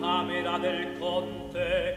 camera del conte.